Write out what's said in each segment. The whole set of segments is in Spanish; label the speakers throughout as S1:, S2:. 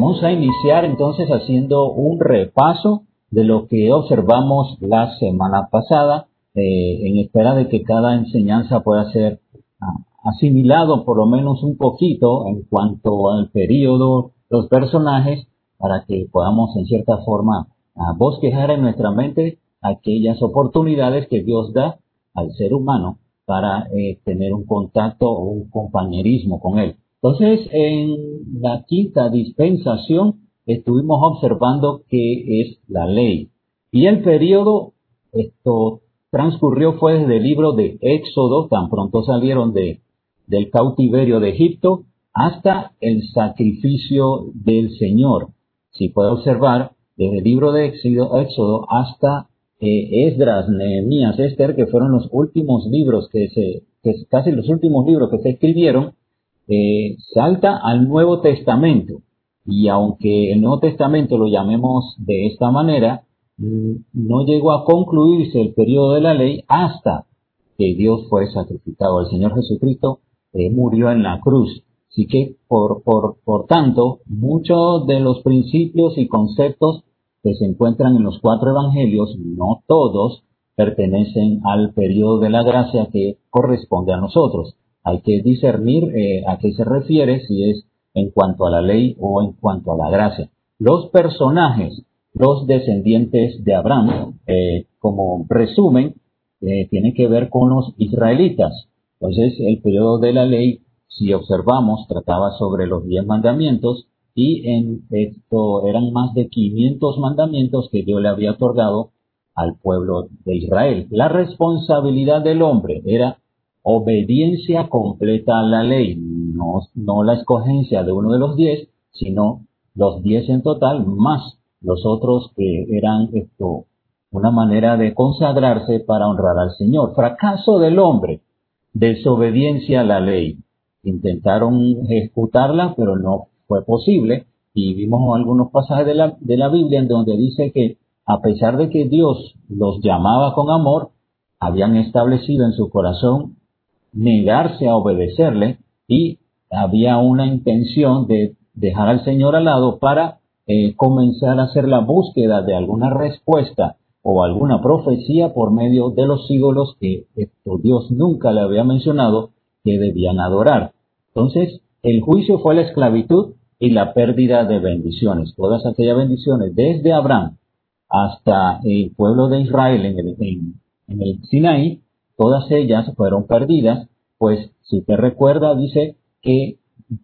S1: Vamos a iniciar entonces haciendo un repaso de lo que observamos la semana pasada, eh, en espera de que cada enseñanza pueda ser ah, asimilado por lo menos un poquito en cuanto al periodo, los personajes, para que podamos en cierta forma ah, bosquejar en nuestra mente aquellas oportunidades que Dios da al ser humano para eh, tener un contacto o un compañerismo con Él. Entonces, en la quinta dispensación estuvimos observando qué es la ley. Y el periodo, esto transcurrió fue desde el libro de Éxodo, tan pronto salieron de, del cautiverio de Egipto, hasta el sacrificio del Señor. Si puede observar, desde el libro de Éxodo hasta eh, Esdras, Nehemías, Esther, que fueron los últimos libros que se, que casi los últimos libros que se escribieron, eh, salta al Nuevo Testamento. Y aunque el Nuevo Testamento lo llamemos de esta manera, mm, no llegó a concluirse el periodo de la ley hasta que Dios fue sacrificado. El Señor Jesucristo eh, murió en la cruz. Así que, por, por, por tanto, muchos de los principios y conceptos que se encuentran en los cuatro evangelios, no todos pertenecen al periodo de la gracia que corresponde a nosotros. Hay que discernir eh, a qué se refiere, si es en cuanto a la ley o en cuanto a la gracia. Los personajes, los descendientes de Abraham, eh, como resumen, eh, tienen que ver con los israelitas. Entonces, el periodo de la ley, si observamos, trataba sobre los diez mandamientos y en esto eran más de 500 mandamientos que Dios le había otorgado al pueblo de Israel. La responsabilidad del hombre era obediencia completa a la ley, no, la escogencia de uno de los diez, sino los diez en total, más los otros que eran esto, una manera de consagrarse para honrar al Señor. Fracaso del hombre, desobediencia a la ley. Intentaron ejecutarla, pero no fue posible. Y vimos algunos pasajes de la, de la Biblia en donde dice que a pesar de que Dios los llamaba con amor, habían establecido en su corazón negarse a obedecerle y había una intención de dejar al Señor al lado para eh, comenzar a hacer la búsqueda de alguna respuesta o alguna profecía por medio de los ídolos que Dios nunca le había mencionado que debían adorar. Entonces, el juicio fue la esclavitud y la pérdida de bendiciones. Todas aquellas bendiciones, desde Abraham hasta el pueblo de Israel en el, en el Sinaí, todas ellas fueron perdidas, pues si te recuerda, dice que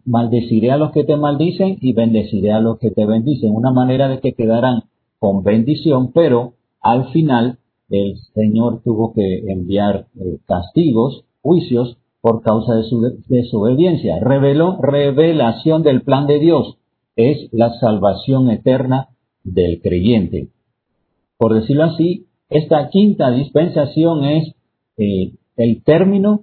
S1: maldeciré a los que te maldicen y bendeciré a los que te bendicen, una manera de que quedaran con bendición, pero al final el Señor tuvo que enviar eh, castigos, juicios por causa de su desobediencia. Reveló revelación del plan de Dios. Es la salvación eterna del creyente. Por decirlo así, esta quinta dispensación es eh, el término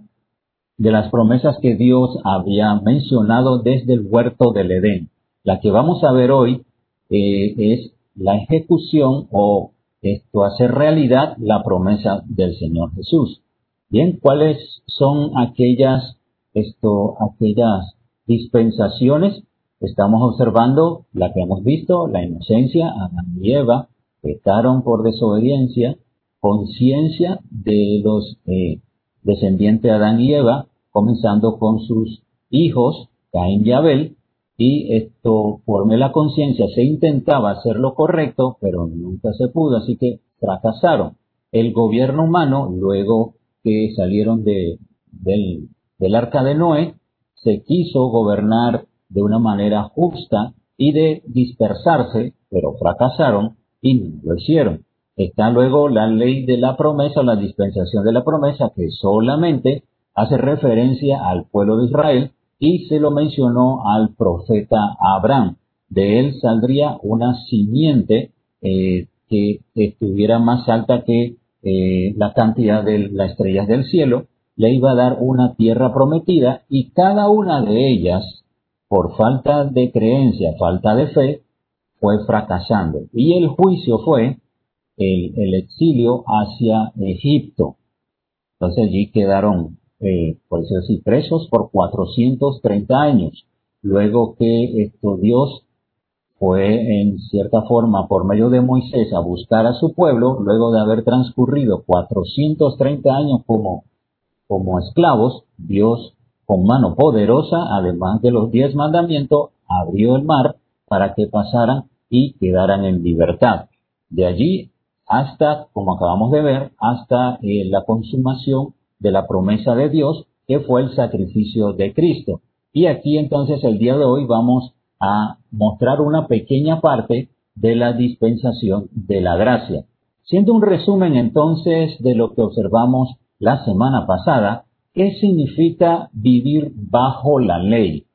S1: de las promesas que Dios había mencionado desde el huerto del Edén. La que vamos a ver hoy eh, es la ejecución o esto hacer realidad la promesa del Señor Jesús. Bien, ¿cuáles son aquellas, esto, aquellas dispensaciones? Estamos observando la que hemos visto, la inocencia, Adán y Eva pecaron por desobediencia, conciencia de los eh, descendientes de Adán y Eva, comenzando con sus hijos, Caín y Abel, y esto, por la conciencia, se intentaba hacer lo correcto, pero nunca se pudo, así que fracasaron. El gobierno humano, luego que salieron de, del, del arca de Noé, se quiso gobernar de una manera justa y de dispersarse, pero fracasaron y no lo hicieron. Está luego la ley de la promesa o la dispensación de la promesa que solamente hace referencia al pueblo de Israel y se lo mencionó al profeta Abraham. De él saldría una simiente eh, que estuviera más alta que eh, la cantidad de las estrellas del cielo, le iba a dar una tierra prometida y cada una de ellas, por falta de creencia, falta de fe, fue fracasando. Y el juicio fue el, exilio hacia Egipto. Entonces allí quedaron, eh, por eso decir, presos por 430 años. Luego que Dios fue en cierta forma por medio de Moisés a buscar a su pueblo, luego de haber transcurrido 430 años como, como esclavos, Dios con mano poderosa, además de los diez mandamientos, abrió el mar para que pasaran y quedaran en libertad. De allí hasta, como acabamos de ver, hasta eh, la consumación de la promesa de Dios, que fue el sacrificio de Cristo. Y aquí entonces el día de hoy vamos a mostrar una pequeña parte de la dispensación de la gracia. Siendo un resumen entonces de lo que observamos la semana pasada, ¿qué significa vivir bajo la ley?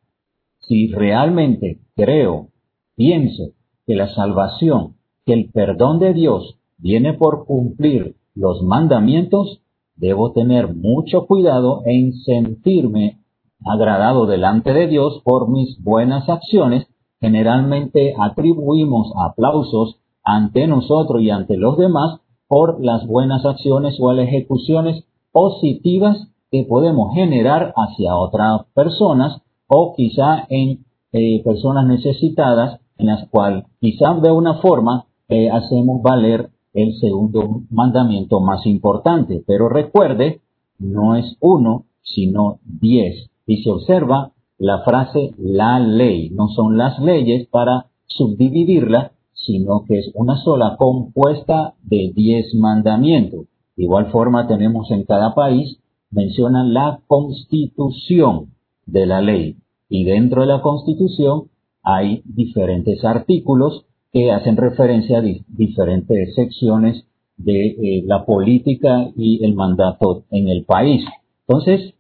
S1: Si realmente creo, pienso que la salvación, que el perdón de Dios viene por cumplir los mandamientos, debo tener mucho cuidado en sentirme agradado delante de Dios por mis buenas acciones, generalmente atribuimos aplausos ante nosotros y ante los demás por las buenas acciones o las ejecuciones positivas que podemos generar hacia otras personas o quizá en eh, personas necesitadas en las cuales quizá de una forma eh, hacemos valer el segundo mandamiento más importante. Pero recuerde, no es uno, sino diez y se observa la frase la ley. No son las leyes para subdividirla, sino que es una sola compuesta de diez mandamientos. De igual forma tenemos en cada país, menciona la constitución de la ley. Y dentro de la constitución hay diferentes artículos que hacen referencia a diferentes secciones de eh, la política y el mandato en el país. Entonces,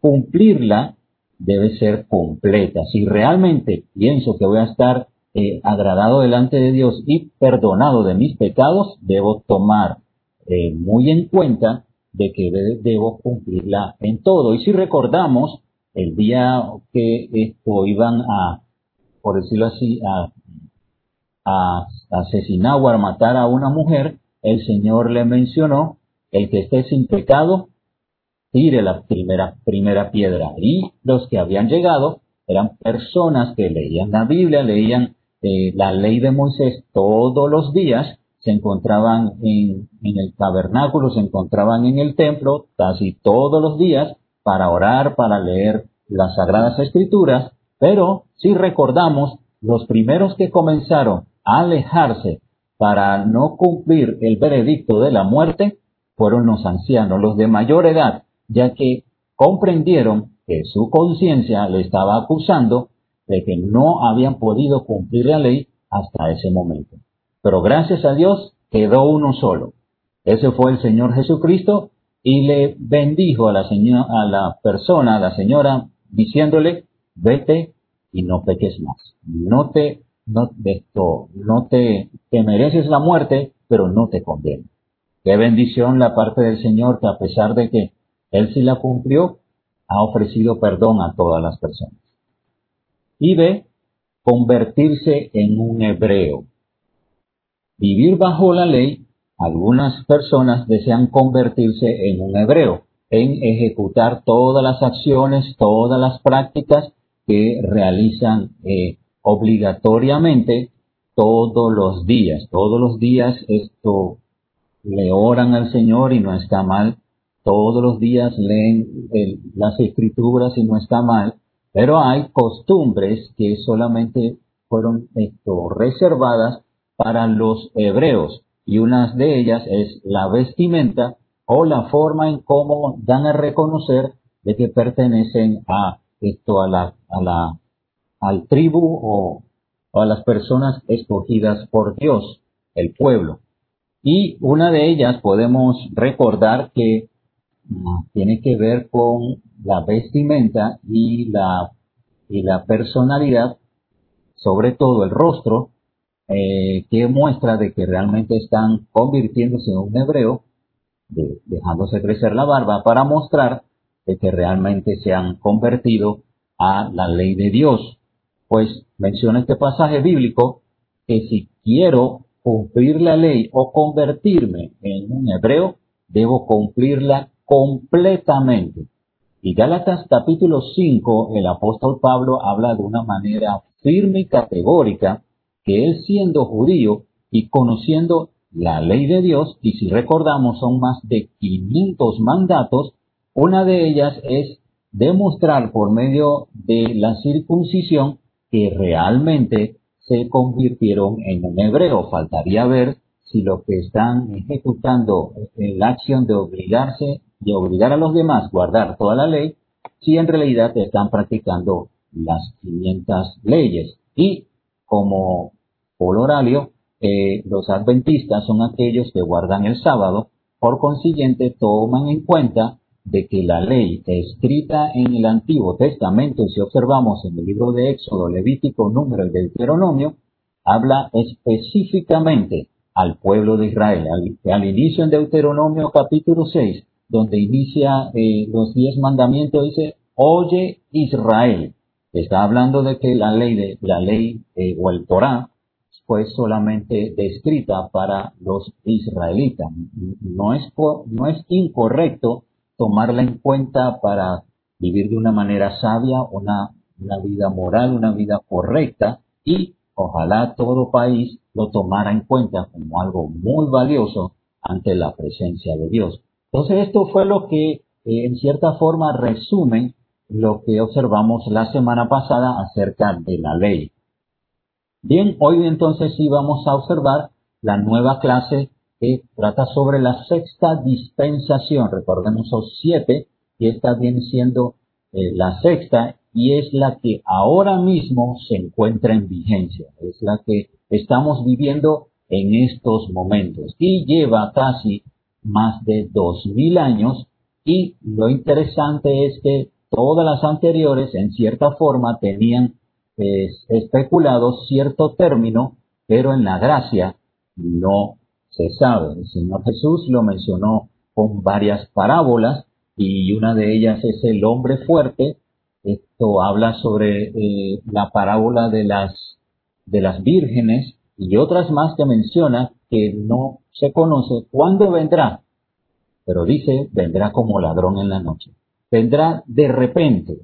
S1: cumplirla debe ser completa. Si realmente pienso que voy a estar eh, agradado delante de Dios y perdonado de mis pecados, debo tomar eh, muy en cuenta de que debo cumplirla en todo. Y si recordamos, el día que esto iban a, por decirlo así, a, a asesinar o a matar a una mujer, el Señor le mencionó, el que esté sin pecado, tire la primera, primera piedra. Y los que habían llegado eran personas que leían la Biblia, leían eh, la ley de Moisés todos los días, se encontraban en, el tabernáculo, se encontraban en el templo casi todos los días para orar, para leer las sagradas escrituras, pero si recordamos, los primeros que comenzaron alejarse para no cumplir el veredicto de la muerte fueron los ancianos, los de mayor edad, ya que comprendieron que su conciencia le estaba acusando de que no habían podido cumplir la ley hasta ese momento. Pero gracias a Dios quedó uno solo. Ese fue el Señor Jesucristo y le bendijo a la, señora, a la persona, a la señora, diciéndole, vete y no peques más. No te, no, esto, no te, te mereces la muerte, pero no te condeno. Qué bendición la parte del Señor que a pesar de que él sí la cumplió, ha ofrecido perdón a todas las personas. Y ve convertirse en un hebreo. Vivir bajo la ley, algunas personas desean convertirse en un hebreo, en ejecutar todas las acciones, todas las prácticas que realizan eh, obligatoriamente todos los días. Todos los días esto le oran al Señor y no está mal. Todos los días leen las escrituras y no está mal, pero hay costumbres que solamente fueron esto, reservadas para los hebreos. Y una de ellas es la vestimenta o la forma en cómo dan a reconocer de que pertenecen a esto a la a la al tribu o, a las personas escogidas por Dios, el pueblo. Y una de ellas podemos recordar que tiene que ver con la vestimenta y la, y la personalidad, sobre todo el rostro, eh, que muestra de que realmente están convirtiéndose en un hebreo, dejándose crecer la barba, para mostrar de que realmente se han convertido a la ley de Dios. Pues menciona este pasaje bíblico que si quiero cumplir la ley o convertirme en un hebreo, debo cumplirla completamente. Y Gálatas capítulo 5, el apóstol Pablo habla de una manera firme y categórica que él siendo judío y conociendo la ley de Dios, y si recordamos son más de 500 mandatos, una de ellas es demostrar por medio de la circuncisión que realmente se convirtieron en un hebreo. Faltaría ver si lo que están ejecutando en la acción de obligarse y obligar a los demás guardar toda la ley, si en realidad están practicando las 500 leyes. Y como por horario, eh, los adventistas son aquellos que guardan el sábado, por consiguiente toman en cuenta de que la ley escrita en el Antiguo Testamento, si observamos en el libro de Éxodo, Levítico, Número y Deuteronomio, habla específicamente al pueblo de Israel. Al, inicio en Deuteronomio capítulo 6, donde inicia eh, los diez mandamientos, dice, oye Israel. Está hablando de que la ley, de, la ley eh, o el Torah fue solamente descrita para los israelitas. No es, no es incorrecto tomarla en cuenta para vivir de una manera sabia, una, vida moral, una vida correcta y ojalá todo país lo tomara en cuenta como algo muy valioso ante la presencia de Dios. Entonces esto fue lo que eh, en cierta forma resume lo que observamos la semana pasada acerca de la ley. Bien, hoy entonces sí vamos a observar la nueva clase que trata sobre la sexta dispensación. Recordemos son siete y esta viene siendo eh, la sexta y es la que ahora mismo se encuentra en vigencia. Es la que estamos viviendo en estos momentos y lleva casi más de dos mil años y lo interesante es que todas las anteriores en cierta forma tenían especulado cierto término, pero en la gracia no se sabe. El Señor Jesús lo mencionó con varias parábolas y una de ellas es el hombre fuerte. Esto habla sobre eh, la parábola de las, de las vírgenes y otras más que menciona que no se conoce cuándo vendrá, pero dice vendrá como ladrón en la noche vendrá de repente.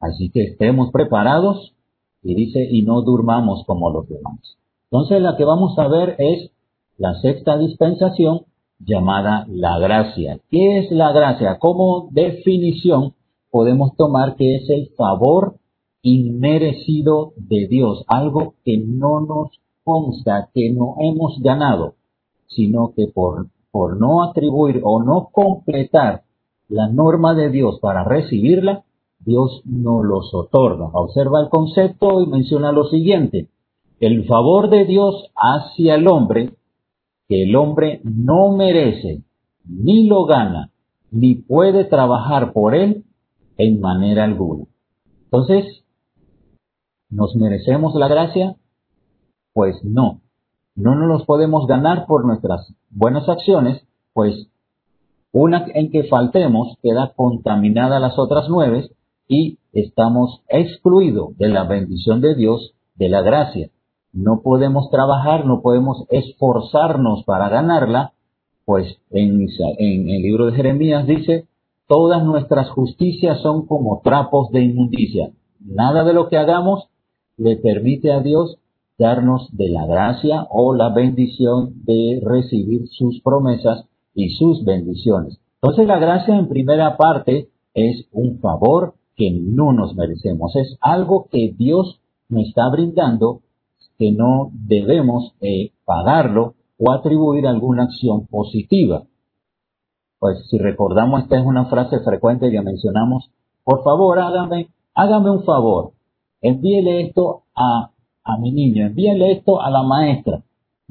S1: Así que estemos preparados y dice, y no durmamos como los demás. Entonces la que vamos a ver es la sexta dispensación llamada la gracia. ¿Qué es la gracia? Como definición podemos tomar que es el favor inmerecido de Dios, algo que no nos consta, que no hemos ganado, sino que por, por no atribuir o no completar la norma de Dios para recibirla, Dios no los otorga. Observa el concepto y menciona lo siguiente. El favor de Dios hacia el hombre, que el hombre no merece, ni lo gana, ni puede trabajar por él en manera alguna. Entonces, ¿nos merecemos la gracia? Pues no. No nos podemos ganar por nuestras buenas acciones, pues una en que faltemos queda contaminada las otras nueve y estamos excluidos de la bendición de Dios, de la gracia. No podemos trabajar, no podemos esforzarnos para ganarla, pues en, el libro de Jeremías dice, todas nuestras justicias son como trapos de inmundicia. Nada de lo que hagamos le permite a Dios darnos de la gracia o la bendición de recibir sus promesas y sus bendiciones. Entonces la gracia en primera parte es un favor que no nos merecemos, es algo que Dios nos está brindando que no debemos eh, pagarlo o atribuir alguna acción positiva. Pues si recordamos, esta es una frase frecuente que mencionamos, por favor hágame, hágame un favor, envíele esto a, a mi niño, envíele esto a la maestra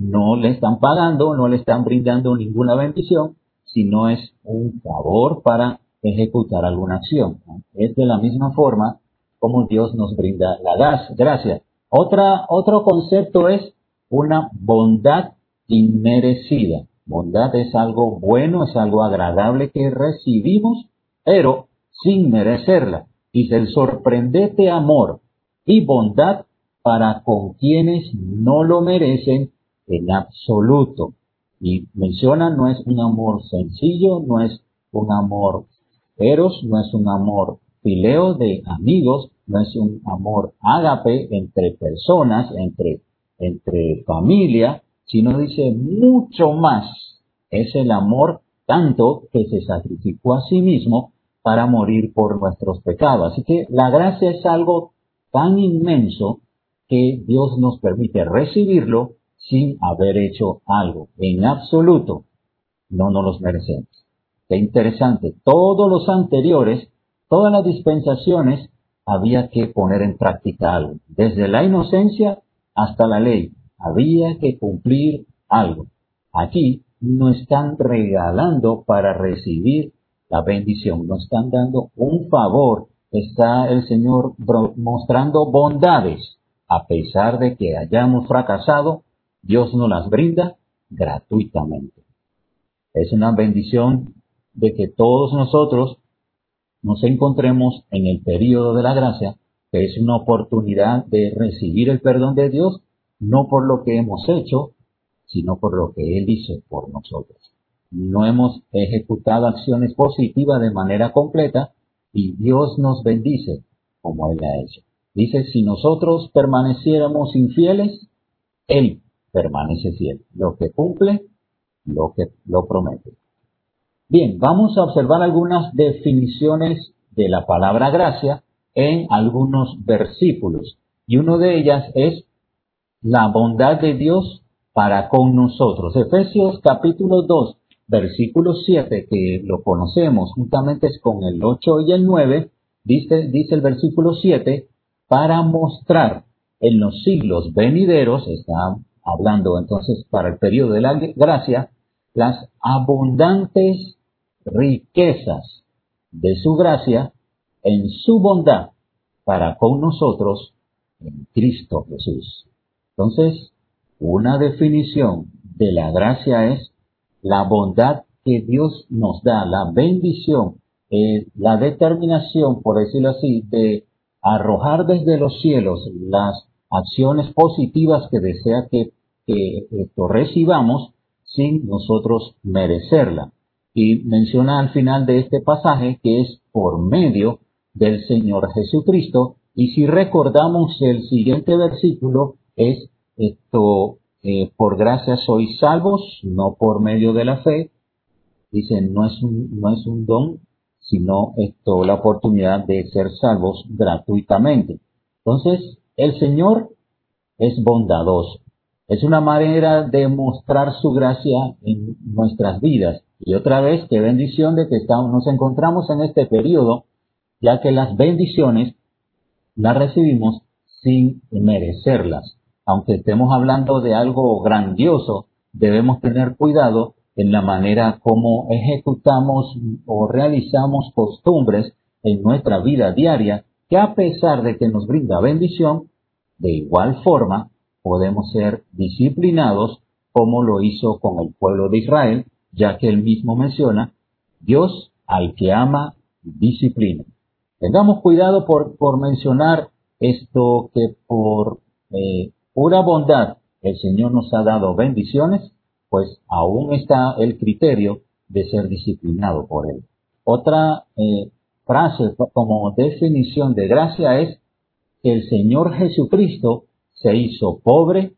S1: no le están pagando, no le están brindando ninguna bendición, sino es un favor para ejecutar alguna acción. Es de la misma forma como Dios nos brinda la gracia. Otra, otro concepto es una bondad inmerecida. Bondad es algo bueno, es algo agradable que recibimos, pero sin merecerla. Dice el sorprendente amor y bondad para con quienes no lo merecen en absoluto. Y menciona, no es un amor sencillo, no es un amor eros, no es un amor fileo de amigos, no es un amor ágape entre personas, entre entre familia, sino dice mucho más. Es el amor tanto que se sacrificó a sí mismo para morir por nuestros pecados. Así que la gracia es algo tan inmenso que Dios nos permite recibirlo sin haber hecho algo. En absoluto, no nos los merecemos. Qué interesante. Todos los anteriores, todas las dispensaciones, había que poner en práctica algo. Desde la inocencia hasta la ley, había que cumplir algo. Aquí no están regalando para recibir la bendición, nos están dando un favor. Está el Señor mostrando bondades. A pesar de que hayamos fracasado, Dios nos las brinda gratuitamente. Es una bendición de que todos nosotros nos encontremos en el periodo de la gracia, que es una oportunidad de recibir el perdón de Dios, no por lo que hemos hecho, sino por lo que Él hizo por nosotros. No hemos ejecutado acciones positivas de manera completa y Dios nos bendice como Él ha hecho. Dice, si nosotros permaneciéramos infieles, Él permanece fiel. Lo que cumple, lo que lo promete. Bien, vamos a observar algunas definiciones de la palabra gracia en algunos versículos. Y uno de ellas es la bondad de Dios para con nosotros. Efesios capítulo 2, versículo 7, que lo conocemos juntamente con el 8 y el 9, dice, dice el versículo 7, para mostrar en los siglos venideros, está hablando entonces para el periodo de la gracia, las abundantes riquezas de su gracia en su bondad para con nosotros en Cristo Jesús. Entonces, una definición de la gracia es la bondad que Dios nos da, la bendición, eh, la determinación, por decirlo así, de arrojar desde los cielos las acciones positivas que desea que, recibamos sin nosotros merecerla. Y menciona al final de este pasaje que es por medio del Señor Jesucristo. Y si recordamos el siguiente versículo, es esto, eh, por gracia sois salvos, no por medio de la fe. Dice, no es un, no es un don, sino esto, la oportunidad de ser salvos gratuitamente. Entonces, el Señor es bondadoso. Es una manera de mostrar su gracia en nuestras vidas. Y otra vez, qué bendición de que estamos, nos encontramos en este periodo, ya que las bendiciones las recibimos sin merecerlas. Aunque estemos hablando de algo grandioso, debemos tener cuidado en la manera como ejecutamos o realizamos costumbres en nuestra vida diaria, que a pesar de que nos brinda bendición, de igual forma podemos ser disciplinados como lo hizo con el pueblo de Israel, ya que él mismo menciona, Dios al que ama, disciplina. Tengamos cuidado por, por mencionar esto que por eh, pura bondad el Señor nos ha dado bendiciones, pues aún está el criterio de ser disciplinado por Él. Otra eh, frase como definición de gracia es que el Señor Jesucristo se hizo pobre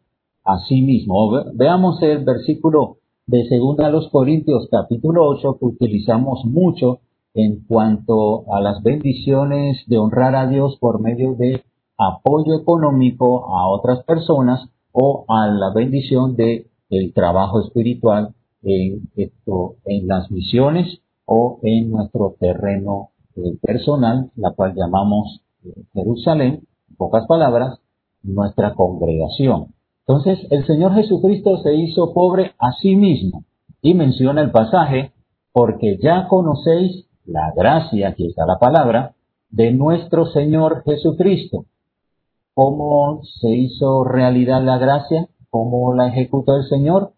S1: a sí mismo. Veamos el versículo de segunda a los Corintios capítulo 8 que utilizamos mucho en cuanto a las bendiciones de honrar a Dios por medio de apoyo económico a otras personas o a la bendición de el trabajo espiritual en, esto, en las misiones o en nuestro terreno eh, personal, la cual llamamos eh, Jerusalén, en pocas palabras, nuestra congregación. Entonces, el Señor Jesucristo se hizo pobre a sí mismo y menciona el pasaje, porque ya conocéis la gracia, aquí está la palabra, de nuestro Señor Jesucristo. ¿Cómo se hizo realidad la gracia? ¿Cómo la ejecutó el Señor?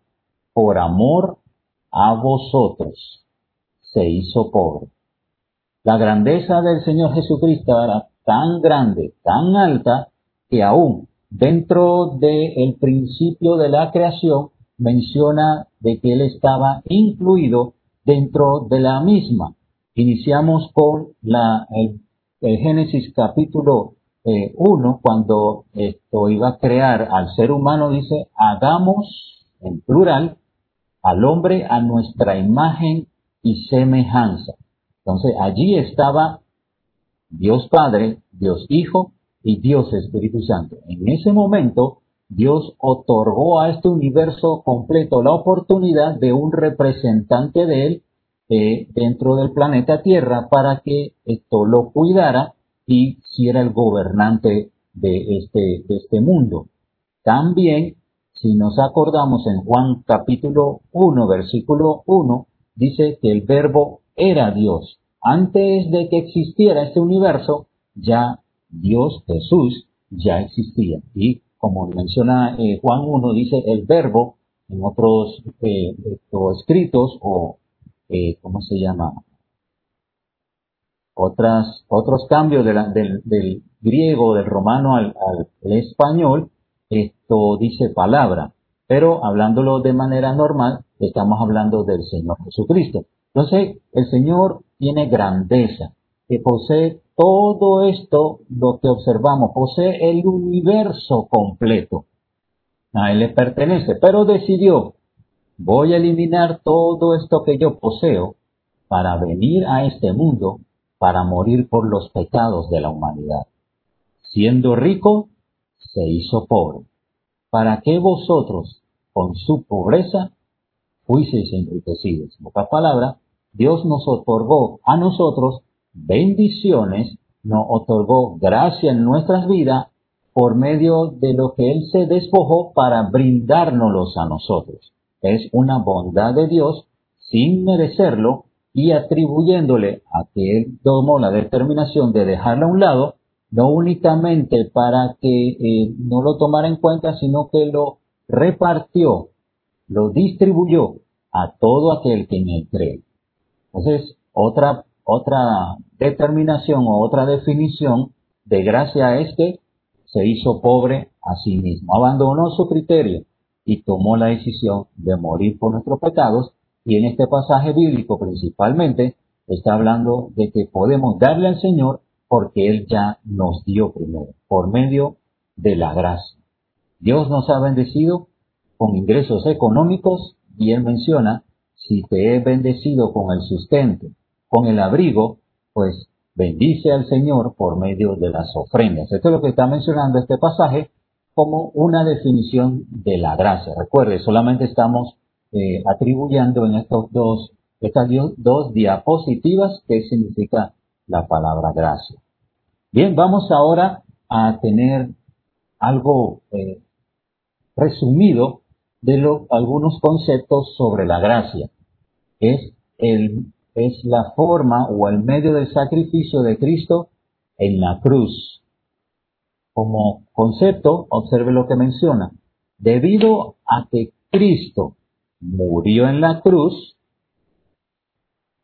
S1: Por amor a vosotros se hizo pobre. La grandeza del Señor Jesucristo era tan grande, tan alta, que aún dentro del principio de la creación menciona de que Él estaba incluido dentro de la misma. Iniciamos con la, el, Génesis capítulo 1, cuando esto iba a crear al ser humano, dice, hagamos, en plural, al hombre a nuestra imagen y semejanza. Entonces allí estaba Dios Padre, Dios Hijo y Dios Espíritu Santo. En ese momento Dios otorgó a este universo completo la oportunidad de un representante de él eh, dentro del planeta Tierra para que esto lo cuidara y si era el gobernante de este, de este mundo. También, si nos acordamos en Juan capítulo 1, versículo 1, dice que el verbo era Dios. Antes de que existiera este universo, ya Dios Jesús ya existía. Y como menciona eh, Juan 1, dice el verbo en otros eh, escritos o, eh, ¿cómo se llama? Otras, otros cambios del, griego, del romano al, al, español, esto dice palabra, pero hablándolo de manera normal, estamos hablando del Señor Jesucristo. Entonces, el Señor tiene grandeza, que posee todo esto, lo que observamos, posee el universo completo. A Él le pertenece, pero decidió, voy a eliminar todo esto que yo poseo para venir a este mundo, para morir por los pecados de la humanidad. Siendo rico, se hizo pobre, para que vosotros, con su pobreza, fuiseis enriquecidos. En pocas palabras, Dios nos otorgó a nosotros bendiciones, nos otorgó gracia en nuestras vidas por medio de lo que Él se despojó para brindárnoslos a nosotros. Es una bondad de Dios sin merecerlo y atribuyéndole a que Él tomó la determinación de dejarla a un lado, no únicamente para que eh, no lo tomara en cuenta, sino que lo repartió, lo distribuyó a todo aquel que Él cree. Entonces, otra otra determinación o otra definición de gracia es que se hizo pobre a sí mismo, abandonó su criterio y tomó la decisión de morir por nuestros pecados y en este pasaje bíblico principalmente está hablando de que podemos darle al Señor porque Él ya nos dio primero, por medio de la gracia. Dios nos ha bendecido con ingresos económicos y Él menciona, si te he bendecido con el sustento, con el abrigo, pues bendice al Señor por medio de las ofrendas. Esto es lo que está mencionando este pasaje como una definición de la gracia. Recuerde, solamente estamos eh, atribuyendo en estos dos, estas dos diapositivas qué significa la palabra gracia. Bien, vamos ahora a tener algo eh, resumido de algunos conceptos sobre la gracia. Es el es la forma o el medio del sacrificio de Cristo en la cruz. Como concepto, observe lo que menciona. Debido a que Cristo murió en la cruz,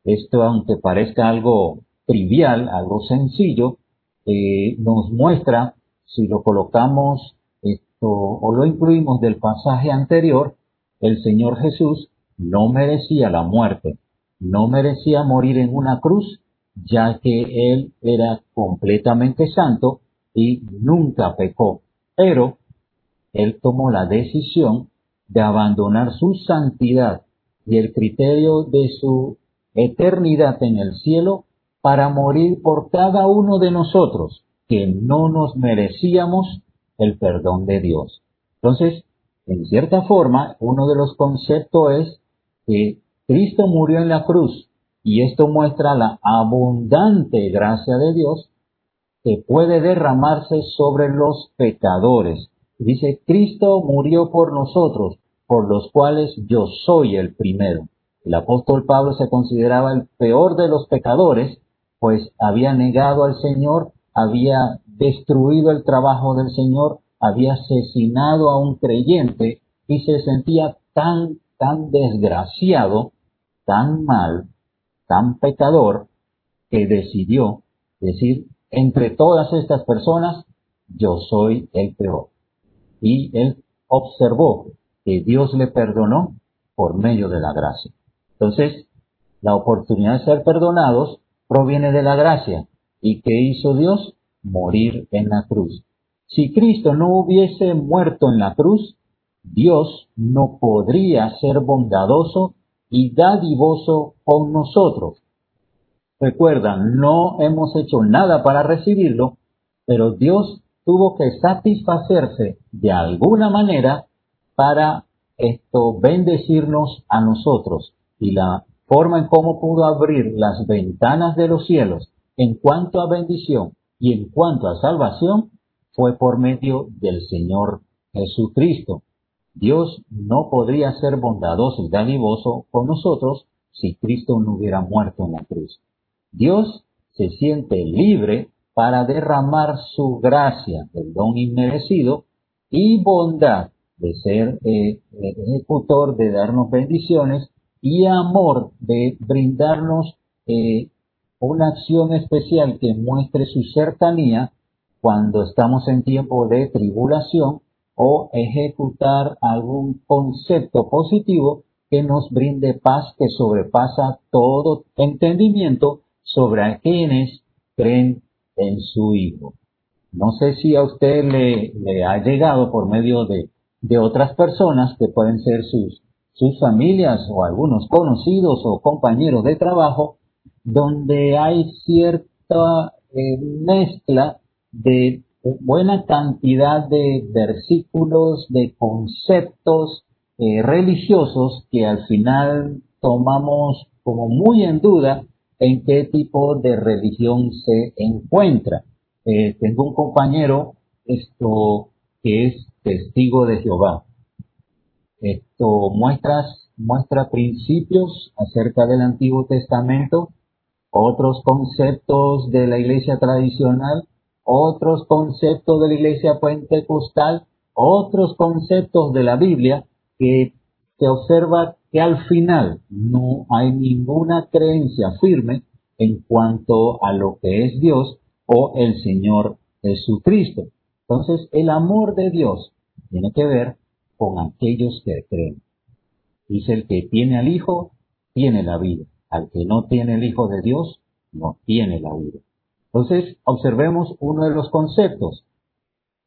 S1: esto aunque parezca algo trivial, algo sencillo, eh, nos muestra, si lo colocamos esto, o lo incluimos del pasaje anterior, el Señor Jesús no merecía la muerte, no merecía morir en una cruz, ya que él era completamente santo y nunca pecó. Pero él tomó la decisión de abandonar su santidad y el criterio de su eternidad en el cielo para morir por cada uno de nosotros que no nos merecíamos el perdón de Dios. Entonces, en cierta forma, uno de los conceptos es que Cristo murió en la cruz y esto muestra la abundante gracia de Dios que puede derramarse sobre los pecadores. Dice, Cristo murió por nosotros, por los cuales yo soy el primero. El apóstol Pablo se consideraba el peor de los pecadores, pues había negado al Señor, había destruido el trabajo del Señor, había asesinado a un creyente y se sentía tan, tan desgraciado tan mal, tan pecador, que decidió decir, entre todas estas personas, yo soy el peor. Y él observó que Dios le perdonó por medio de la gracia. Entonces, la oportunidad de ser perdonados proviene de la gracia. ¿Y qué hizo Dios? morir en la cruz. Si Cristo no hubiese muerto en la cruz, Dios no podría ser bondadoso y dadivoso con nosotros. Recuerdan, no hemos hecho nada para recibirlo, pero Dios tuvo que satisfacerse de alguna manera para esto bendecirnos a nosotros. Y la forma en cómo pudo abrir las ventanas de los cielos en cuanto a bendición y en cuanto a salvación fue por medio del Señor Jesucristo. Dios no podría ser bondadoso y dadivoso con nosotros si Cristo no hubiera muerto en la cruz. Dios se siente libre para derramar su gracia, el don inmerecido, y bondad de ser eh, ejecutor, de darnos bendiciones, y amor de brindarnos eh, una acción especial que muestre su cercanía cuando estamos en tiempo de tribulación o ejecutar algún concepto positivo que nos brinde paz que sobrepasa todo entendimiento sobre a quienes creen en su Hijo. No sé si a usted le, ha llegado por medio de, de, otras personas que pueden ser sus, sus familias o algunos conocidos o compañeros de trabajo, donde hay cierta eh, mezcla de buena cantidad de versículos, de conceptos eh, religiosos que al final tomamos como muy en duda en qué tipo de religión se encuentra. Eh, tengo un compañero esto que es testigo de Jehová. Esto muestras, muestra principios acerca del Antiguo Testamento, otros conceptos de la iglesia tradicional, otros conceptos de la iglesia pentecostal, otros conceptos de la Biblia que se observa que al final no hay ninguna creencia firme en cuanto a lo que es Dios o el Señor Jesucristo. Entonces, el amor de Dios tiene que ver con aquellos que creen. Dice el que tiene al Hijo, tiene la vida. Al que no tiene el Hijo de Dios, no tiene la vida. Entonces, observemos uno de los conceptos.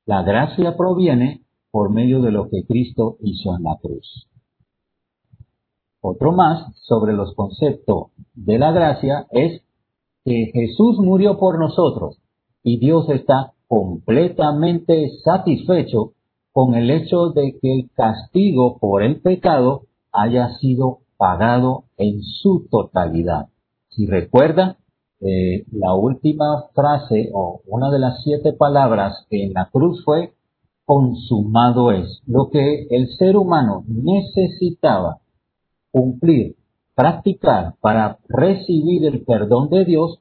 S1: La gracia proviene por medio de lo que Cristo hizo en la cruz. Otro más sobre los conceptos de la gracia es que Jesús murió por nosotros y Dios está completamente satisfecho con el hecho de que el castigo por el pecado haya sido pagado en su totalidad. Si recuerda, eh, la última frase o una de las siete palabras en la cruz fue consumado es. Lo que el ser humano necesitaba cumplir, practicar para recibir el perdón de Dios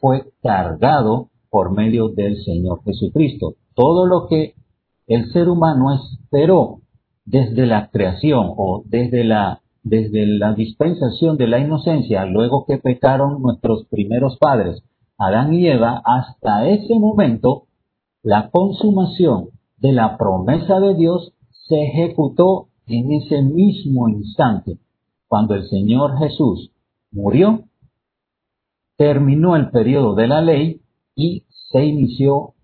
S1: fue cargado por medio del Señor Jesucristo. Todo lo que el ser humano esperó desde la creación o desde la, desde la dispensación de la inocencia, luego que pecaron nuestros primeros padres, Adán y Eva, hasta ese momento, la consumación de la promesa de Dios se ejecutó en ese mismo instante cuando el Señor Jesús murió, terminó el periodo de la ley y se inició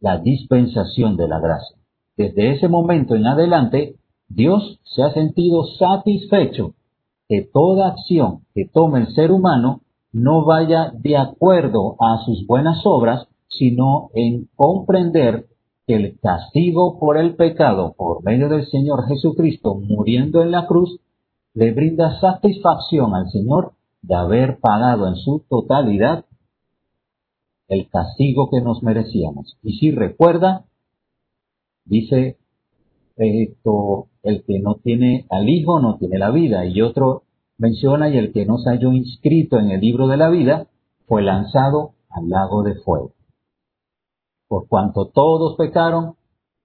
S1: la dispensación de la gracia. Desde ese momento en adelante, Dios se ha sentido satisfecho que toda acción que tome el ser humano no vaya de acuerdo a sus buenas obras, sino en comprender que el castigo por el pecado por medio del Señor Jesucristo muriendo en la cruz le brinda satisfacción al Señor de haber pagado en su totalidad el castigo que nos merecíamos. Y si recuerda, dice esto, el que no tiene al Hijo no tiene la vida. Y otro menciona, y el que no se halló inscrito en el libro de la vida fue lanzado al lago de fuego. Por cuanto todos pecaron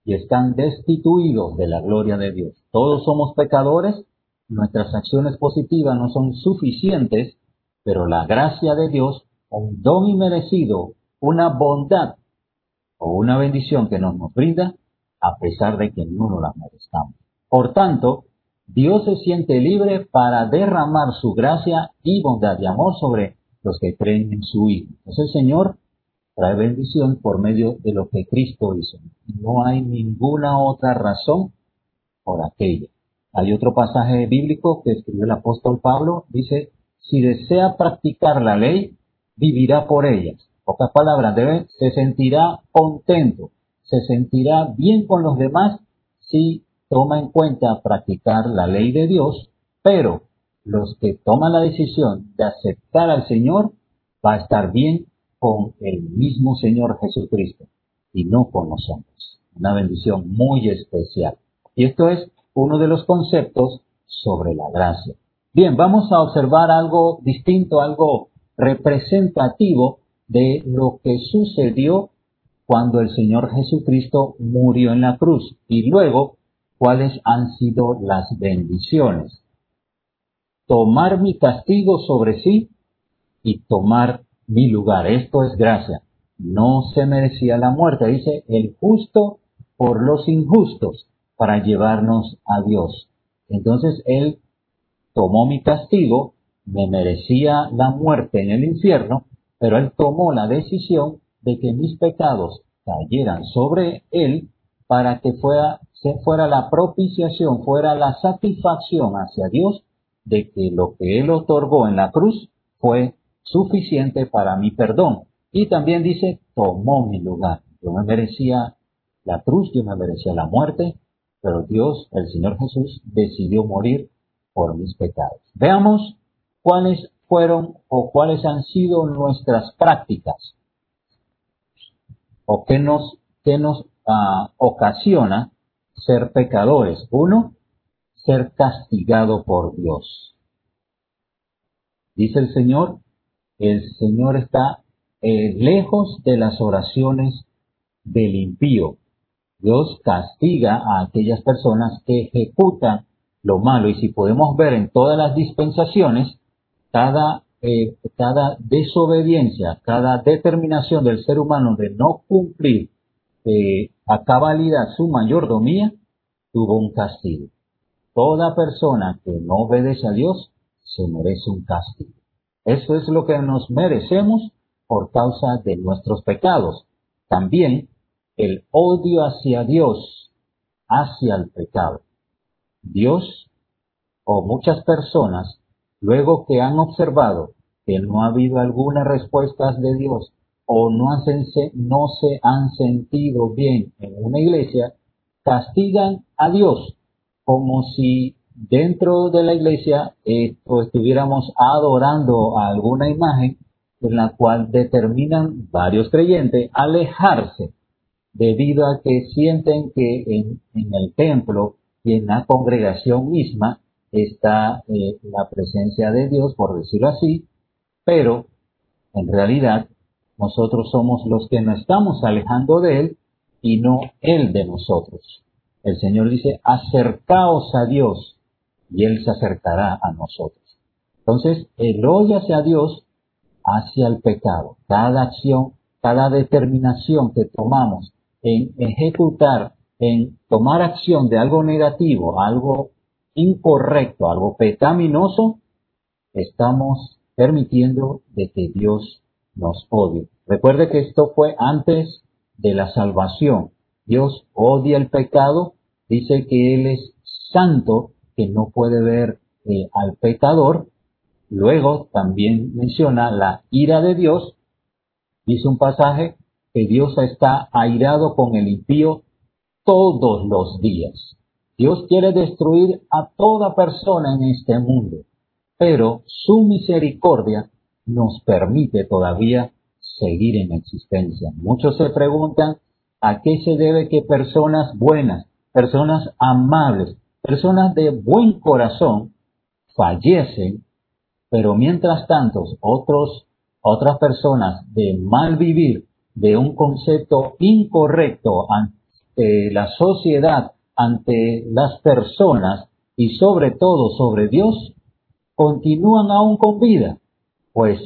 S1: y están destituidos de la gloria de Dios. Todos somos pecadores nuestras acciones positivas no son suficientes, pero la gracia de Dios, un don inmerecido, una bondad o una bendición que nos, nos brinda, a pesar de que no nos la merezcamos. Por tanto, Dios se siente libre para derramar su gracia y bondad y amor sobre los que creen en su Hijo. Entonces el Señor trae bendición por medio de lo que Cristo hizo. No hay ninguna otra razón por aquello. Hay otro pasaje bíblico que escribió el apóstol Pablo, dice, si desea practicar la ley, vivirá por ellas. Pocas palabras, debe, se sentirá contento, se sentirá bien con los demás si toma en cuenta practicar la ley de Dios, pero los que toman la decisión de aceptar al Señor va a estar bien con el mismo Señor Jesucristo y no con nosotros. Una bendición muy especial. Y esto es uno de los conceptos sobre la gracia. Bien, vamos a observar algo distinto, algo representativo de lo que sucedió cuando el Señor Jesucristo murió en la cruz y luego cuáles han sido las bendiciones. Tomar mi castigo sobre sí y tomar mi lugar. Esto es gracia. No se merecía la muerte, dice el justo por los injustos para llevarnos a Dios. Entonces Él tomó mi castigo, me merecía la muerte en el infierno, pero Él tomó la decisión de que mis pecados cayeran sobre Él para que fuera, fuera la propiciación, fuera la satisfacción hacia Dios de que lo que Él otorgó en la cruz fue suficiente para mi perdón. Y también dice, tomó mi lugar. Yo me merecía la cruz, yo me merecía la muerte, pero Dios, el Señor Jesús, decidió morir por mis pecados. Veamos cuáles fueron o cuáles han sido nuestras prácticas o qué nos, qué nos ah, ocasiona ser pecadores. Uno, ser castigado por Dios. Dice el Señor, el Señor está eh, lejos de las oraciones del impío. Dios castiga a aquellas personas que ejecutan lo malo. Y si podemos ver en todas las dispensaciones, cada, eh, cada desobediencia, cada determinación del ser humano de no cumplir eh, a cabalidad su mayordomía, tuvo un castigo. Toda persona que no obedece a Dios se merece un castigo. Eso es lo que nos merecemos por causa de nuestros pecados. También el odio hacia Dios, hacia el pecado. Dios o muchas personas, luego que han observado que no ha habido alguna respuesta de Dios o no, no se han sentido bien en una iglesia, castigan a Dios como si dentro de la iglesia estuviéramos adorando a alguna imagen en la cual determinan varios creyentes alejarse debido a que sienten que en, el templo y en la congregación misma está eh, la presencia de Dios, por decirlo así, pero en realidad nosotros somos los que nos estamos alejando de Él y no Él de nosotros. El Señor dice, acercaos a Dios y Él se acercará a nosotros. Entonces, el odio hacia Dios, hacia el pecado, cada acción, cada determinación que tomamos en ejecutar, en tomar acción de algo negativo, algo incorrecto, algo pecaminoso, estamos permitiendo de que Dios nos odie. Recuerde que esto fue antes de la salvación. Dios odia el pecado, dice que Él es santo que no puede ver eh, al pecador. Luego también menciona la ira de Dios. Dice un pasaje que Dios está airado con el impío todos los días. Dios quiere destruir a toda persona en este mundo, pero su misericordia nos permite todavía seguir en existencia. Muchos se preguntan a qué se debe que personas buenas, personas amables, personas de buen corazón fallecen, pero mientras tanto otros, otras personas de mal vivir, de un concepto incorrecto ante la sociedad, ante las personas y sobre todo sobre Dios, continúan aún con vida. Pues,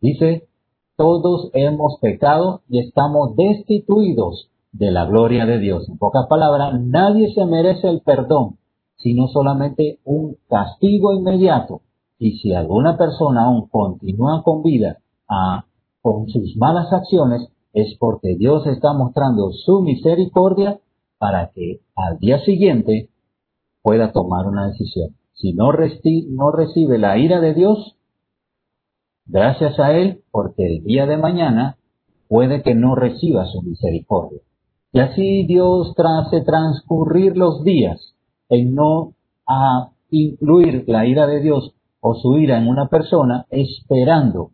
S1: dice, todos hemos pecado y estamos destituidos de la gloria de Dios. En pocas palabras, nadie se merece el perdón, sino solamente un castigo inmediato. Y si alguna persona aún continúa con vida, ah, con sus malas acciones, es porque Dios está mostrando su misericordia para que al día siguiente pueda tomar una decisión. Si no, no recibe la ira de Dios, gracias a Él, porque el día de mañana puede que no reciba su misericordia. Y así Dios hace transcurrir los días en no a incluir la ira de Dios o su ira en una persona, esperando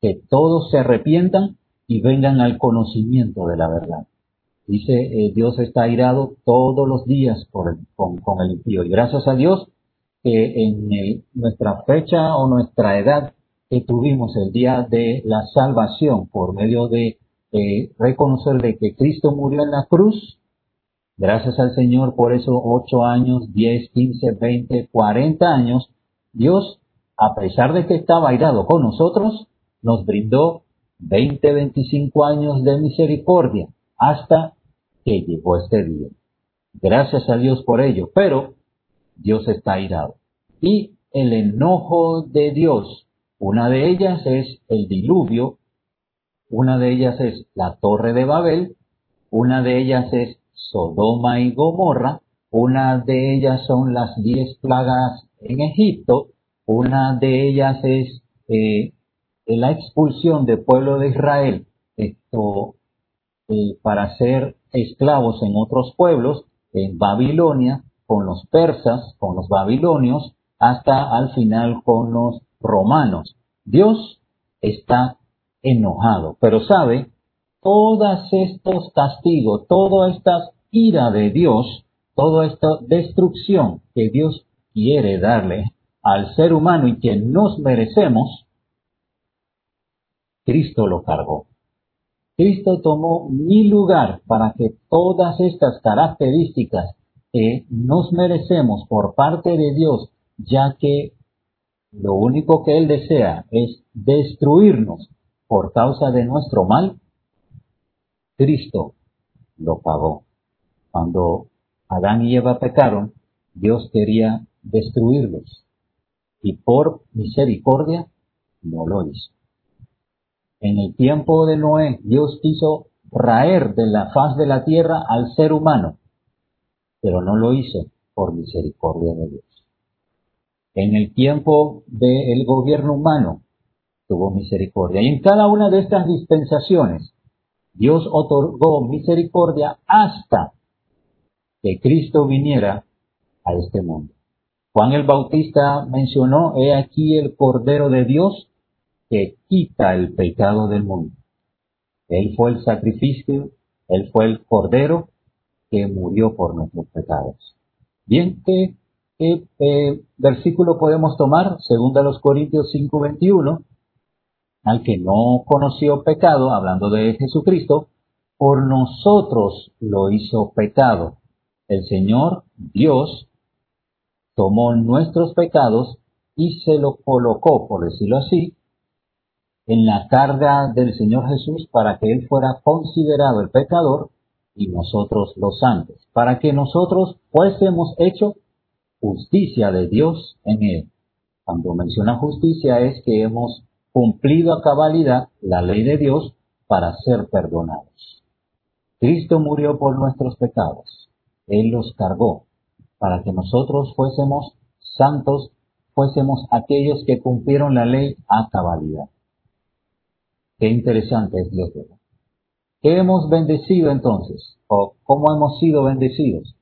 S1: que todos se arrepientan y vengan al conocimiento de la verdad. Dice, eh, Dios está airado todos los días con, el impío. Y gracias a Dios que en nuestra fecha o nuestra edad que tuvimos el día de la salvación por medio de eh, reconocer de que Cristo murió en la cruz, gracias al Señor por esos ocho años, diez, quince, veinte, cuarenta años, Dios, a pesar de que estaba airado con nosotros, nos brindó 20, 25 años de misericordia hasta que llegó este día. Gracias a Dios por ello, pero Dios está airado. Y el enojo de Dios, una de ellas es el diluvio, una de ellas es la torre de Babel, una de ellas es Sodoma y Gomorra, una de ellas son las diez plagas en Egipto, una de ellas es eh, la expulsión del pueblo de Israel esto, eh, para ser esclavos en otros pueblos, en Babilonia, con los persas, con los babilonios, hasta al final con los romanos. Dios está enojado, pero sabe, todos estos castigos, toda esta ira de Dios, toda esta destrucción que Dios quiere darle al ser humano y que nos merecemos, Cristo lo cargó. Cristo tomó mi lugar para que todas estas características que nos merecemos por parte de Dios, ya que lo único que Él desea es destruirnos por causa de nuestro mal, Cristo lo pagó. Cuando Adán y Eva pecaron, Dios quería destruirlos y por misericordia no lo hizo. En el tiempo de Noé, Dios quiso raer de la faz de la tierra al ser humano, pero no lo hizo por misericordia de Dios. En el tiempo del gobierno humano, tuvo misericordia. Y en cada una de estas dispensaciones, Dios otorgó misericordia hasta que Cristo viniera a este mundo. Juan el Bautista mencionó, he aquí el Cordero de Dios que quita el pecado del mundo. Él fue el sacrificio, Él fue el Cordero que murió por nuestros pecados. Bien, ¿qué, qué versículo podemos tomar? Según a los Corintios 5:21, al que no conoció pecado, hablando de Jesucristo, por nosotros lo hizo pecado. El Señor, Dios, tomó nuestros pecados y se lo colocó, por decirlo así, en la carga del Señor Jesús para que Él fuera considerado el pecador y nosotros los santos, para que nosotros fuésemos hecho justicia de Dios en Él. Cuando menciona justicia es que hemos cumplido a cabalidad la ley de Dios para ser perdonados. Cristo murió por nuestros pecados. Él los cargó para que nosotros fuésemos santos, fuésemos aquellos que cumplieron la ley a cabalidad. Qué interesante es Dios. ¿Qué hemos bendecido entonces? ¿O cómo hemos sido bendecidos?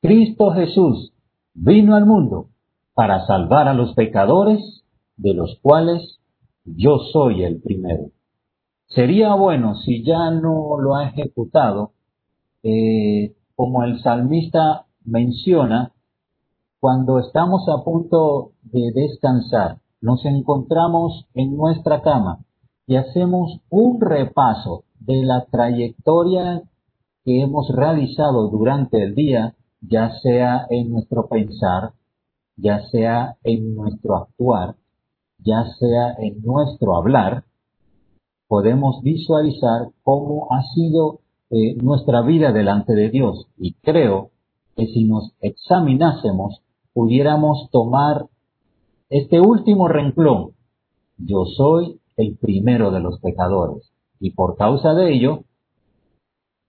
S1: Cristo Jesús vino al mundo para salvar a los pecadores, de los cuales yo soy el primero. Sería bueno si ya no lo ha ejecutado, eh, como el salmista menciona, cuando estamos a punto de descansar, nos encontramos en nuestra cama y hacemos un repaso de la trayectoria que hemos realizado durante el día, ya sea en nuestro pensar, ya sea en nuestro actuar, ya sea en nuestro hablar, podemos visualizar cómo ha sido eh, nuestra vida delante de Dios. Y creo que si nos examinásemos, pudiéramos tomar este último renglón. Yo soy el primero de los pecadores. Y por causa de ello,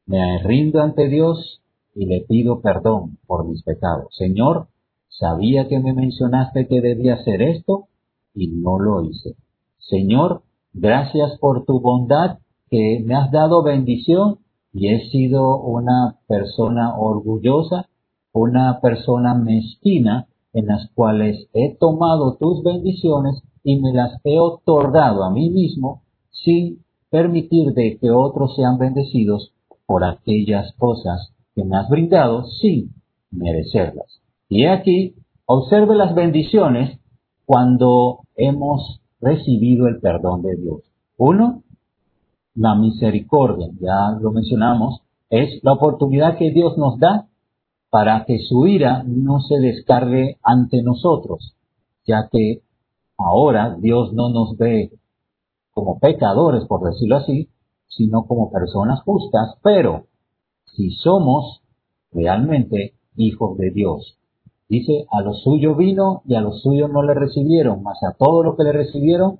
S1: me rindo ante Dios y le pido perdón por mis pecados. Señor, sabía que me mencionaste que debía hacer esto y no lo hice. Señor, gracias por tu bondad que me has dado bendición y he sido una persona orgullosa, una persona mezquina en las cuales he tomado tus bendiciones y me las he otorgado a mí mismo sin permitir de que otros sean bendecidos por aquellas cosas que me has brindado sin merecerlas. Y aquí, observe las bendiciones cuando hemos recibido el perdón de Dios. Uno, la misericordia, ya lo mencionamos, es la oportunidad que Dios nos da para que su ira no se descargue ante nosotros, ya que ahora Dios no nos ve como pecadores, por decirlo así, sino como personas justas, pero si somos realmente hijos de Dios. Dice, a lo suyo vino y a los suyos no le recibieron, mas a todos los que le recibieron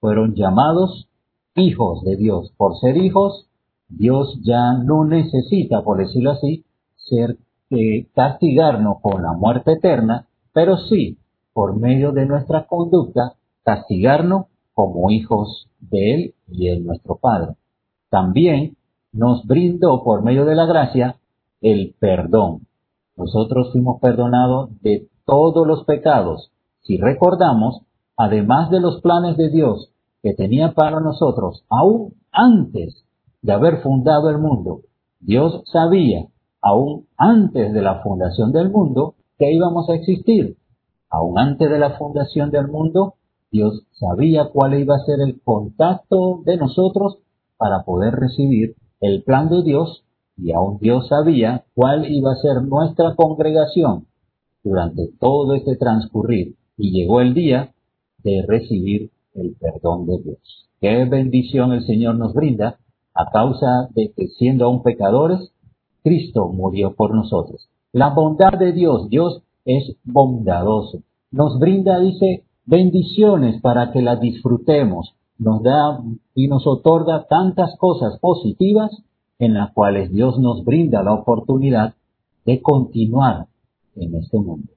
S1: fueron llamados hijos de Dios. Por ser hijos, Dios ya no necesita, por decirlo así, ser eh, castigarnos con la muerte eterna, pero sí, por medio de nuestra conducta, castigarnos como hijos de Él y Él nuestro Padre. También nos brindó por medio de la gracia el perdón. Nosotros fuimos perdonados de todos los pecados. Si recordamos, además de los planes de Dios que tenía para nosotros, aún antes de haber fundado el mundo, Dios sabía, aún antes de la fundación del mundo, que íbamos a existir. Aún antes de la fundación del mundo, Dios sabía cuál iba a ser el contacto de nosotros para poder recibir el plan de Dios y aún Dios sabía cuál iba a ser nuestra congregación durante todo este transcurrir y llegó el día de recibir el perdón de Dios. Qué bendición el Señor nos brinda a causa de que siendo aún pecadores, Cristo murió por nosotros. La bondad de Dios, Dios es bondadoso. Nos brinda, dice, bendiciones para que las disfrutemos. Nos da y nos otorga tantas cosas positivas en las cuales Dios nos brinda la oportunidad de continuar en este mundo.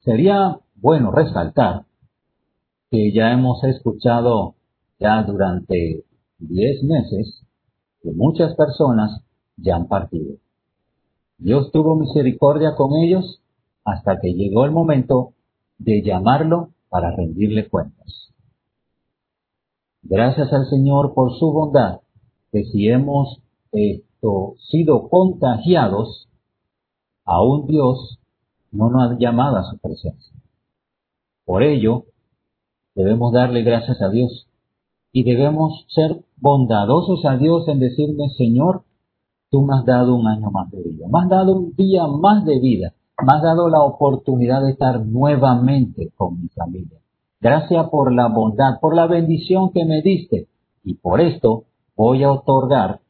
S1: Sería bueno resaltar que ya hemos escuchado ya durante diez meses que muchas personas ya han partido. Dios tuvo misericordia con ellos hasta que llegó el momento de llamarlo para rendirle cuentas. Gracias al Señor por su bondad, que si hemos sido contagiados, aún Dios no nos ha llamado a su presencia. Por ello, debemos darle gracias a Dios y debemos ser bondadosos a Dios en decirle, Señor, tú me has dado un año más de vida, me has dado un día más de vida, me has dado la oportunidad de estar nuevamente con mi familia. Gracias por la bondad, por la bendición que me diste y por esto voy a otorgar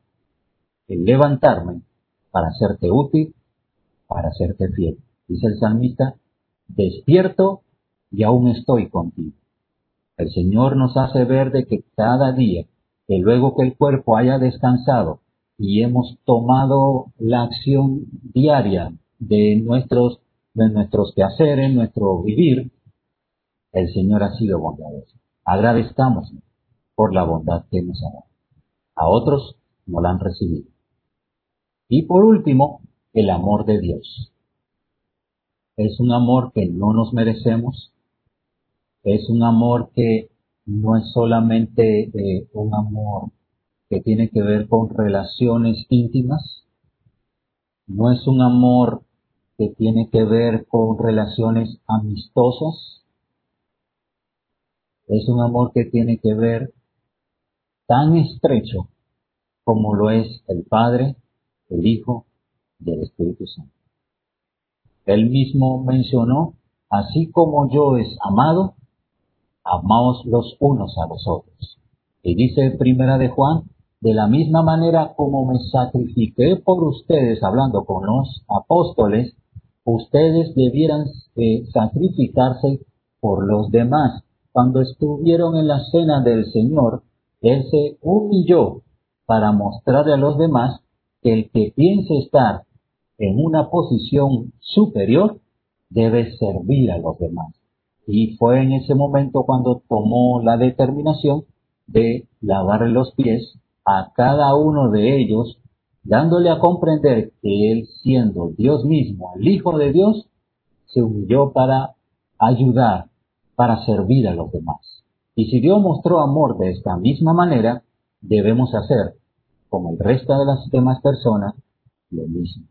S1: el levantarme para hacerte útil, para hacerte fiel. Dice el salmista, despierto y aún estoy contigo. El Señor nos hace ver de que cada día, que luego que el cuerpo haya descansado y hemos tomado la acción diaria de nuestros, de nuestros quehaceres, nuestro vivir, el Señor ha sido bondadoso. Agradezcamos por la bondad que nos ha dado. A otros no la han recibido. Y por último, el amor de Dios. Es un amor que no nos merecemos. Es un amor que no es solamente un amor que tiene que ver con relaciones íntimas. No es un amor que tiene que ver con relaciones amistosas. Es un amor que tiene que ver tan estrecho como lo es el Padre el Hijo y el Espíritu Santo. Él mismo mencionó, así como yo es amado, amaos los unos a los otros. Y dice primera de Juan, de la misma manera como me sacrifiqué por ustedes, hablando con los apóstoles, ustedes debieran eh, sacrificarse por los demás. Cuando estuvieron en la cena del Señor, Él se humilló para mostrarle a los demás que el que piense estar en una posición superior debe servir a los demás. Y fue en ese momento cuando tomó la determinación de lavar los pies a cada uno de ellos, dándole a comprender que él, siendo Dios mismo, el Hijo de Dios, se humilló para ayudar, para servir a los demás. Y si Dios mostró amor de esta misma manera, debemos hacer, como el resto de las demás personas, lo mismo.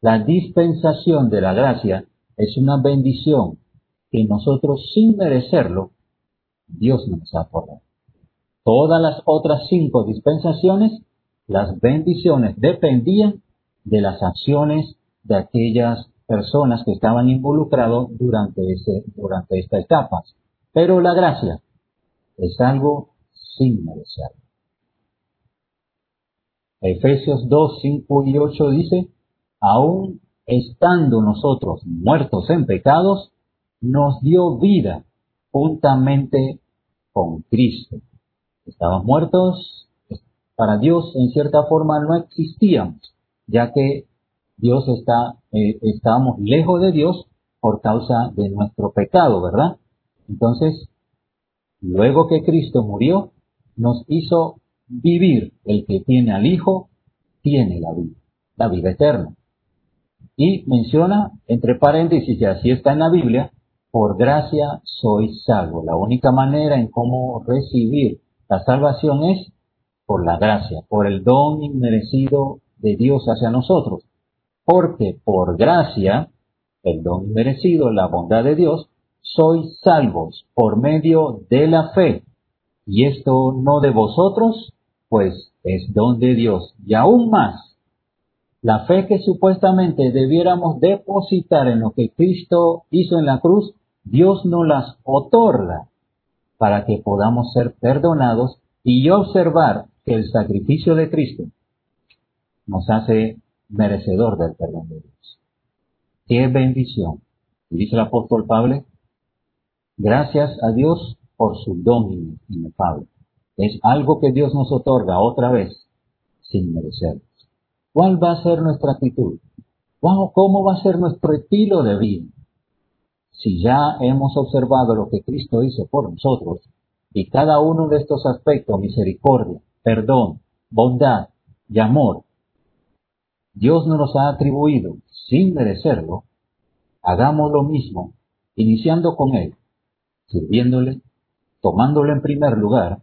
S1: La dispensación de la gracia es una bendición que nosotros sin merecerlo, Dios nos ha acordado. Todas las otras cinco dispensaciones, las bendiciones dependían de las acciones de aquellas personas que estaban involucrados durante, durante esta etapa. Pero la gracia es algo sin merecer. Efesios 2, 5 y 8 dice, aún estando nosotros muertos en pecados, nos dio vida juntamente con Cristo. Estábamos muertos, para Dios en cierta forma no existíamos, ya que Dios está, eh, estábamos lejos de Dios por causa de nuestro pecado, ¿verdad? Entonces, luego que Cristo murió, nos hizo vivir. El que tiene al Hijo, tiene la vida, la vida eterna. Y menciona, entre paréntesis, y así está en la Biblia, por gracia soy salvo. La única manera en cómo recibir la salvación es por la gracia, por el don inmerecido de Dios hacia nosotros. Porque por gracia, el don inmerecido, la bondad de Dios, sois salvos por medio de la fe. Y esto no de vosotros, pues es don de Dios. Y aún más, la fe que supuestamente debiéramos depositar en lo que Cristo hizo en la cruz, Dios nos las otorga para que podamos ser perdonados y observar que el sacrificio de Cristo nos hace merecedor del perdón de Dios. ¡Qué bendición! Y dice el apóstol Pablo, gracias a Dios por su don inefable. Es algo que Dios nos otorga otra vez sin merecer. ¿Cuál va a ser nuestra actitud? ¿Cómo va a ser nuestro estilo de vida? si ya hemos observado lo que Cristo hizo por nosotros, y cada uno de estos aspectos, misericordia, perdón, bondad y amor, Dios nos los ha atribuido sin merecerlo, hagamos lo mismo, iniciando con Él, sirviéndole, tomándolo en primer lugar,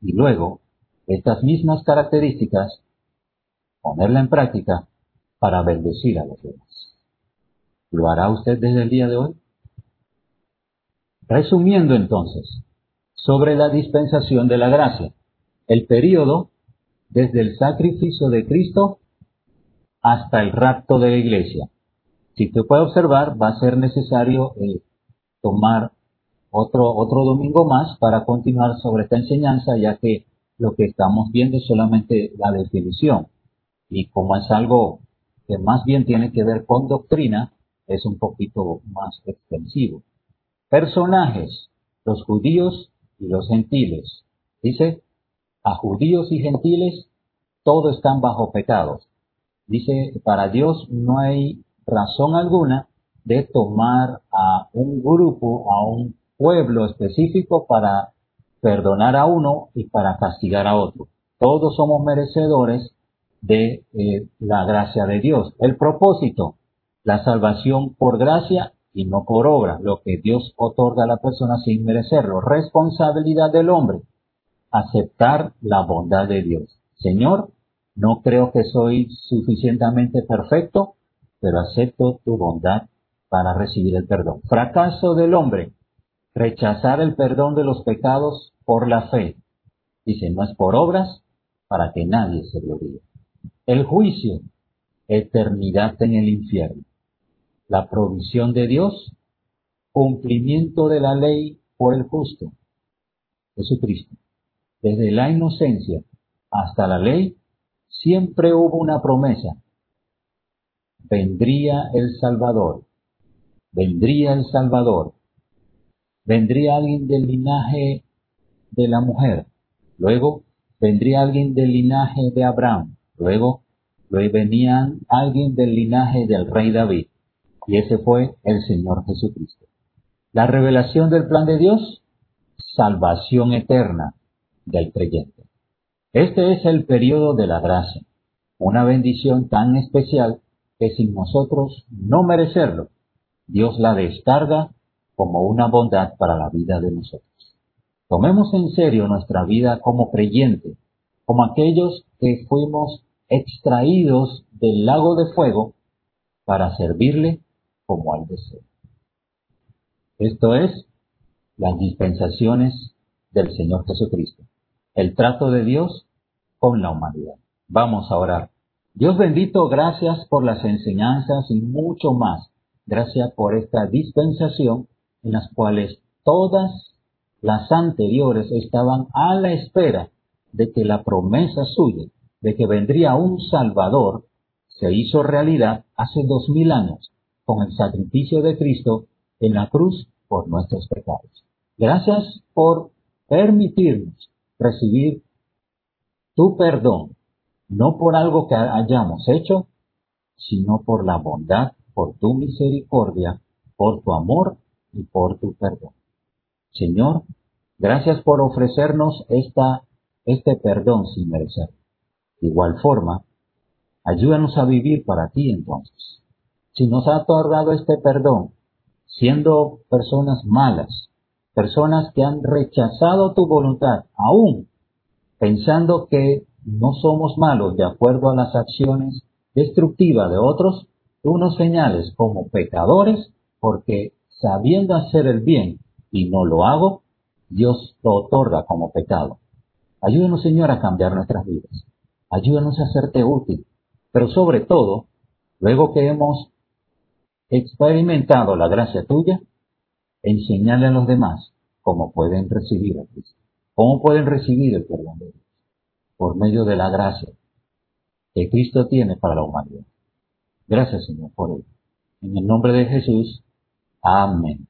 S1: y luego estas mismas características, ponerla en práctica para bendecir a los demás. ¿Lo hará usted desde el día de hoy? Resumiendo entonces, sobre la dispensación de la gracia, el periodo desde el sacrificio de Cristo hasta el rapto de la iglesia. Si usted puede observar, va a ser necesario eh, tomar otro, otro domingo más para continuar sobre esta enseñanza, ya que lo que estamos viendo es solamente la definición. Y como es algo que más bien tiene que ver con doctrina, es un poquito más extensivo personajes, los judíos y los gentiles. Dice, a judíos y gentiles todos están bajo pecados. Dice, para Dios no hay razón alguna de tomar a un grupo, a un pueblo específico para perdonar a uno y para castigar a otro. Todos somos merecedores de eh, la gracia de Dios. El propósito, la salvación por gracia y no por obra, lo que Dios otorga a la persona sin merecerlo. Responsabilidad del hombre, aceptar la bondad de Dios. Señor, no creo que soy suficientemente perfecto, pero acepto tu bondad para recibir el perdón. Fracaso del hombre, rechazar el perdón de los pecados por la fe. Dice, no es por obras para que nadie se gloríe. El juicio, eternidad en el infierno la provisión de Dios, cumplimiento de la ley por el justo, Jesucristo. Desde la inocencia hasta la ley, siempre hubo una promesa. Vendría el Salvador, vendría el Salvador. vendría alguien del linaje de la mujer, luego vendría alguien del linaje de Abraham, luego, luego venía alguien del linaje del rey David, y ese fue el Señor Jesucristo. La revelación del plan de Dios, salvación eterna del creyente. Este es el periodo de la gracia, una bendición tan especial que sin nosotros no merecerlo, Dios la descarga como una bondad para la vida de nosotros. Tomemos en serio nuestra vida como creyente, como aquellos que fuimos extraídos del lago de fuego para servirle como al deseo. Esto es las dispensaciones del Señor Jesucristo, el trato de Dios con la humanidad. Vamos a orar. Dios bendito, gracias por las enseñanzas y mucho más. Gracias por esta dispensación en las cuales todas las anteriores estaban a la espera de que la promesa suya de que vendría un Salvador se hizo realidad hace dos mil años con el sacrificio de Cristo en la cruz por nuestros pecados. Gracias por permitirnos recibir tu perdón, no por algo que hayamos hecho, sino por la bondad, por tu misericordia, por tu amor y por tu perdón. Señor, gracias por ofrecernos esta, este perdón sin merecer. De igual forma, ayúdanos a vivir para ti entonces. Si nos ha otorgado este perdón, siendo personas malas, personas que han rechazado tu voluntad, aún pensando que no somos malos de acuerdo a las acciones destructivas de otros, tú nos señales como pecadores porque sabiendo hacer el bien y no lo hago, Dios lo otorga como pecado. Ayúdanos, Señor, a cambiar nuestras vidas. Ayúdanos a hacerte útil. Pero sobre todo, luego que hemos experimentado la gracia tuya, enseñarle a los demás cómo pueden recibir a Cristo. Cómo pueden recibir el perdón de Dios. Por medio de la gracia que Cristo tiene para la humanidad. Gracias, Señor, por ello. En el nombre de Jesús. Amén.